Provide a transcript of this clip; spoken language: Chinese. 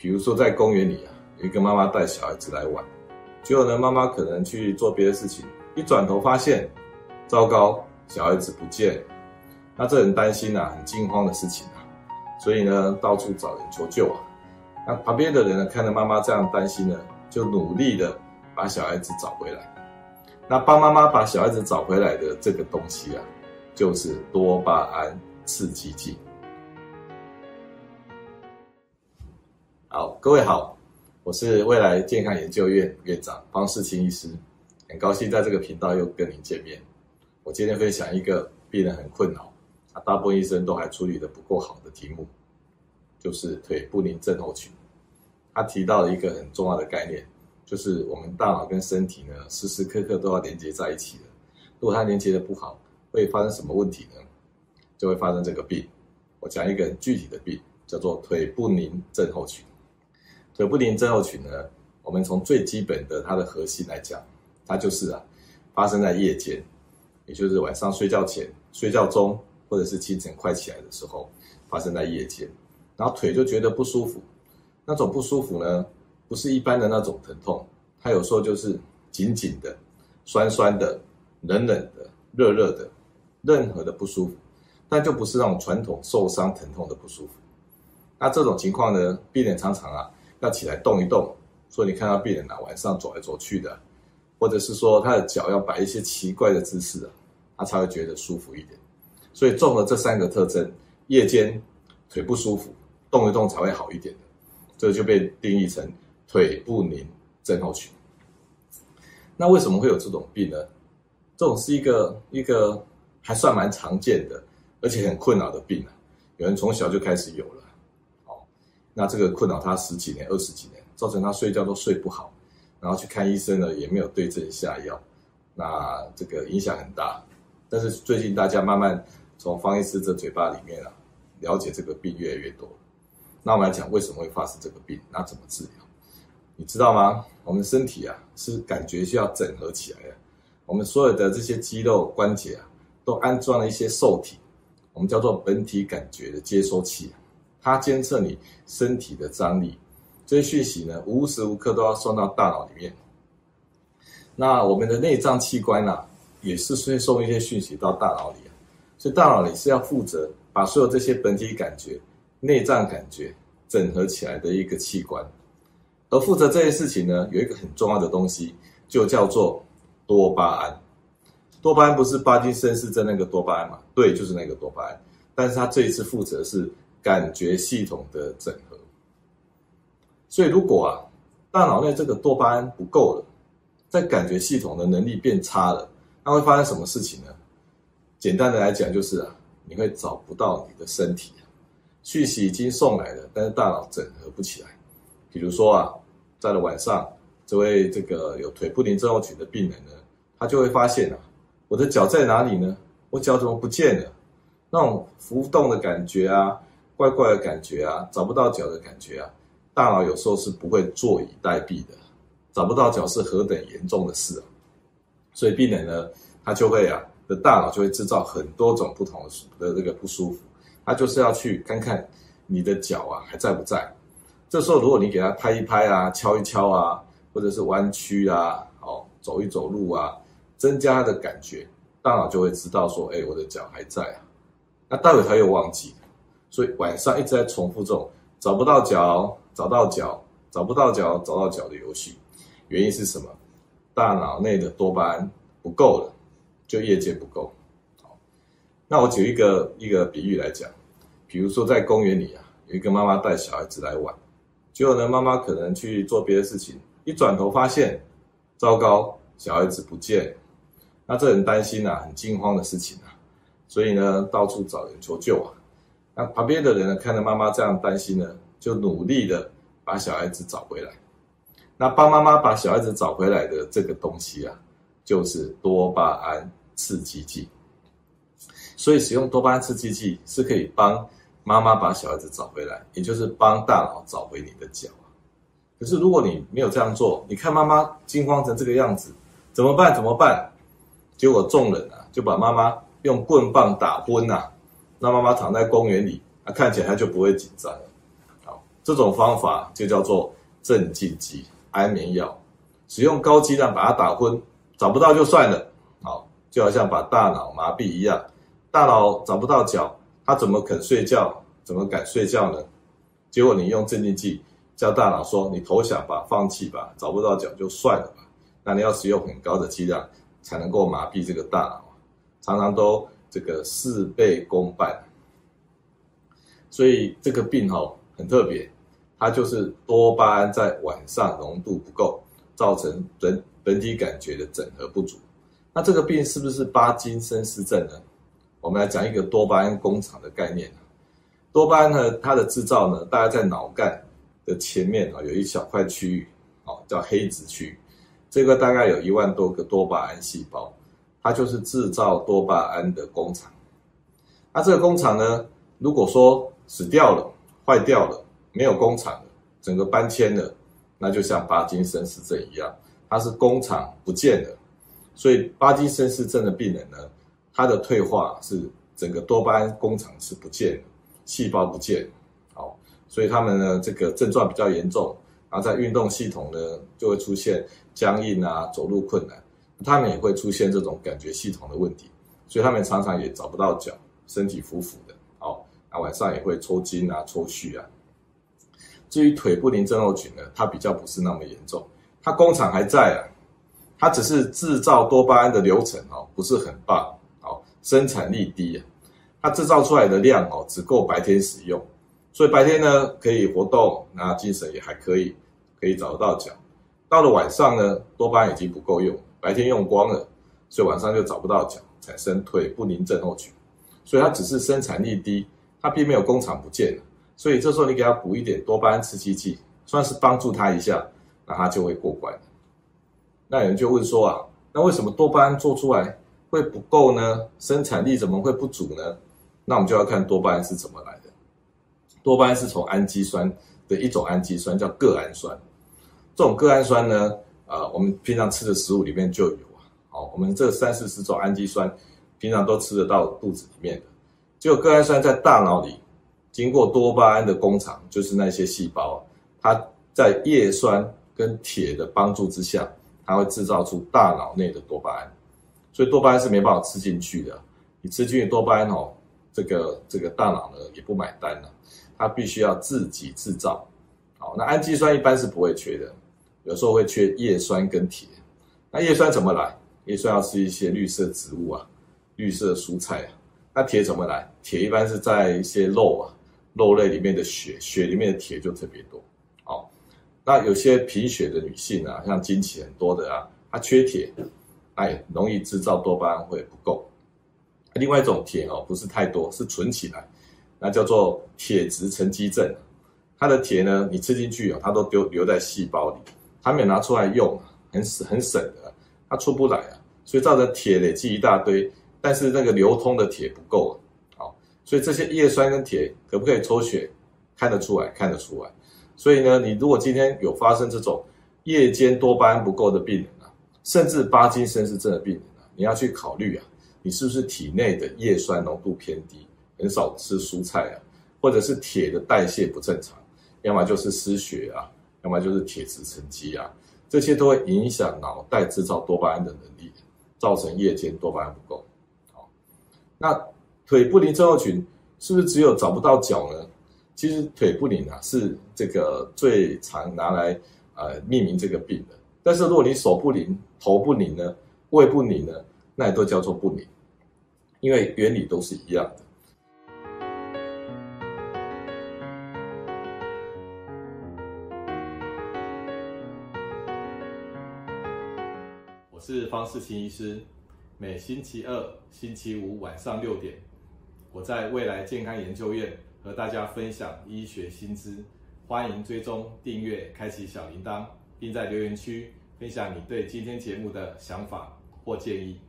比如说在公园里啊，有一个妈妈带小孩子来玩，结果呢，妈妈可能去做别的事情，一转头发现，糟糕，小孩子不见，那这很担心啊，很惊慌的事情啊，所以呢，到处找人求救啊。那旁边的人呢，看到妈妈这样担心呢，就努力的把小孩子找回来。那帮妈妈把小孩子找回来的这个东西啊，就是多巴胺刺激剂。好，各位好，我是未来健康研究院院长方世清医师，很高兴在这个频道又跟您见面。我今天分享一个病人很困扰，啊，大部分医生都还处理得不够好的题目，就是腿不宁症候群。他提到了一个很重要的概念，就是我们大脑跟身体呢，时时刻刻都要连接在一起的。如果它连接的不好，会发生什么问题呢？就会发生这个病。我讲一个很具体的病，叫做腿不宁症候群。腿不宁症候群呢，我们从最基本的它的核心来讲，它就是啊，发生在夜间，也就是晚上睡觉前、睡觉中，或者是清晨快起来的时候，发生在夜间，然后腿就觉得不舒服，那种不舒服呢，不是一般的那种疼痛，它有时候就是紧紧的、酸酸的、冷冷的、热热的，任何的不舒服，但就不是那种传统受伤疼痛的不舒服。那这种情况呢，病人常常啊。要起来动一动，所以你看到病人啊，晚上走来走去的，或者是说他的脚要摆一些奇怪的姿势啊，他才会觉得舒服一点。所以中了这三个特征，夜间腿不舒服，动一动才会好一点的，这就被定义成腿不宁症候群。那为什么会有这种病呢？这种是一个一个还算蛮常见的，而且很困扰的病啊，有人从小就开始有了。那这个困扰他十几年、二十几年，造成他睡觉都睡不好，然后去看医生呢，也没有对症下药，那这个影响很大。但是最近大家慢慢从方医师的嘴巴里面啊，了解这个病越来越多。那我们来讲为什么会发生这个病，那怎么治疗？你知道吗？我们身体啊是感觉需要整合起来的，我们所有的这些肌肉关节啊，都安装了一些受体，我们叫做本体感觉的接收器。它监测你身体的张力，这些讯息呢，无时无刻都要送到大脑里面。那我们的内脏器官呢、也是会送一些讯息到大脑里，所以大脑里是要负责把所有这些本体感觉、内脏感觉整合起来的一个器官。而负责这些事情呢，有一个很重要的东西，就叫做多巴胺。多巴胺不是帕金森氏症那个多巴胺嘛？对，就是那个多巴胺。但是它这一次负责是。感觉系统的整合，所以如果啊，大脑内这个多巴胺不够了，在感觉系统的能力变差了，那会发生什么事情呢？简单的来讲就是啊，你会找不到你的身体，讯息已经送来了，但是大脑整合不起来。比如说啊，在了晚上，这位这个有腿不宁症候群的病人呢，他就会发现啊，我的脚在哪里呢？我脚怎么不见了？那种浮动的感觉啊。怪怪的感觉啊，找不到脚的感觉啊，大脑有时候是不会坐以待毙的，找不到脚是何等严重的事啊！所以病人呢，他就会啊，的大脑就会制造很多种不同的这个不舒服，他就是要去看看你的脚啊还在不在。这时候如果你给他拍一拍啊，敲一敲啊，或者是弯曲啊，哦，走一走路啊，增加他的感觉，大脑就会知道说，哎，我的脚还在啊。那待会他又忘记。所以晚上一直在重复这种找不到脚、找到脚、找不到脚、找到脚的游戏，原因是什么？大脑内的多巴胺不够了，就夜间不够。好，那我举一个一个比喻来讲，比如说在公园里啊，有一个妈妈带小孩子来玩，结果呢，妈妈可能去做别的事情，一转头发现，糟糕，小孩子不见，那这很担心啊，很惊慌的事情啊，所以呢，到处找人求救啊。旁边的人呢，看到妈妈这样担心呢，就努力的把小孩子找回来。那帮妈妈把小孩子找回来的这个东西啊，就是多巴胺刺激剂。所以使用多巴胺刺激剂是可以帮妈妈把小孩子找回来，也就是帮大脑找回你的脚。可是如果你没有这样做，你看妈妈惊慌成这个样子，怎么办？怎么办？结果众人啊，就把妈妈用棍棒打昏呐。那妈妈躺在公园里，那看起来她就不会紧张了。好，这种方法就叫做镇静剂、安眠药，使用高剂量把它打昏，找不到就算了，好，就好像把大脑麻痹一样，大脑找不到脚，他怎么肯睡觉？怎么敢睡觉呢？结果你用镇静剂叫大脑说你投降吧，放弃吧，找不到脚就算了吧。那你要使用很高的剂量才能够麻痹这个大脑，常常都这个事倍功半。所以这个病吼很特别，它就是多巴胺在晚上浓度不够，造成人本体感觉的整合不足。那这个病是不是巴金森氏症呢？我们来讲一个多巴胺工厂的概念。多巴胺呢，它的制造呢，大概在脑干的前面啊，有一小块区域，哦，叫黑质区。这个大概有一万多个多巴胺细胞，它就是制造多巴胺的工厂。那这个工厂呢，如果说死掉了、坏掉了、没有工厂了，整个搬迁了，那就像巴金森氏症一样，它是工厂不见了。所以巴金森氏症的病人呢，他的退化是整个多巴胺工厂是不见了，细胞不见，好，所以他们呢，这个症状比较严重。然后在运动系统呢，就会出现僵硬啊，走路困难。他们也会出现这种感觉系统的问题，所以他们常常也找不到脚，身体浮浮的。哦，那晚上也会抽筋啊，抽搐啊。至于腿不宁症候群呢，它比较不是那么严重，它工厂还在啊，它只是制造多巴胺的流程哦，不是很棒，哦，生产力低啊，它制造出来的量哦，只够白天使用。所以白天呢可以活动，那精神也还可以，可以找得到脚。到了晚上呢，多巴胺已经不够用，白天用光了，所以晚上就找不到脚，产生腿不宁症候群。所以它只是生产力低，它并没有工厂不见了。所以这时候你给他补一点多巴胺刺激剂，算是帮助他一下，那他就会过关。那有人就问说啊，那为什么多巴胺做出来会不够呢？生产力怎么会不足呢？那我们就要看多巴胺是怎么来的。多巴胺是从氨基酸的一种氨基酸，叫个氨酸。这种个氨酸呢，呃，我们平常吃的食物里面就有啊。好，我们这三四十种氨基酸，平常都吃得到肚子里面的。结果个氨酸在大脑里，经过多巴胺的工厂，就是那些细胞，它在叶酸跟铁的帮助之下，它会制造出大脑内的多巴胺。所以多巴胺是没办法吃进去的。你吃进去多巴胺哦，这个这个大脑呢也不买单了。它必须要自己制造，好，那氨基酸一般是不会缺的，有时候会缺叶酸跟铁。那叶酸怎么来？叶酸要吃一些绿色植物啊，绿色蔬菜啊。那铁怎么来？铁一般是在一些肉啊，肉类里面的血，血里面的铁就特别多。好，那有些贫血的女性啊，像经期很多的啊，她缺铁，哎，容易制造多巴胺会不够。另外一种铁哦，不是太多，是存起来。那叫做铁质沉积症，它的铁呢，你吃进去啊，它都丢留在细胞里，它没有拿出来用，很省很省的，它出不来啊，所以造成铁累积一大堆，但是那个流通的铁不够，好，所以这些叶酸跟铁可不可以抽血？看得出来，看得出来，所以呢，你如果今天有发生这种夜间多巴胺不够的病人啊，甚至巴金森氏症的病人啊，你要去考虑啊，你是不是体内的叶酸浓度偏低？很少吃蔬菜啊，或者是铁的代谢不正常，要么就是失血啊，要么就是铁质沉积啊，这些都会影响脑袋制造多巴胺的能力，造成夜间多巴胺不够。好，那腿不灵症候群是不是只有找不到脚呢？其实腿不灵啊是这个最常拿来呃命名这个病的。但是如果你手不灵、头不灵呢，胃不灵呢，那也都叫做不灵，因为原理都是一样的。是方世清医师，每星期二、星期五晚上六点，我在未来健康研究院和大家分享医学新知。欢迎追踪、订阅、开启小铃铛，并在留言区分享你对今天节目的想法或建议。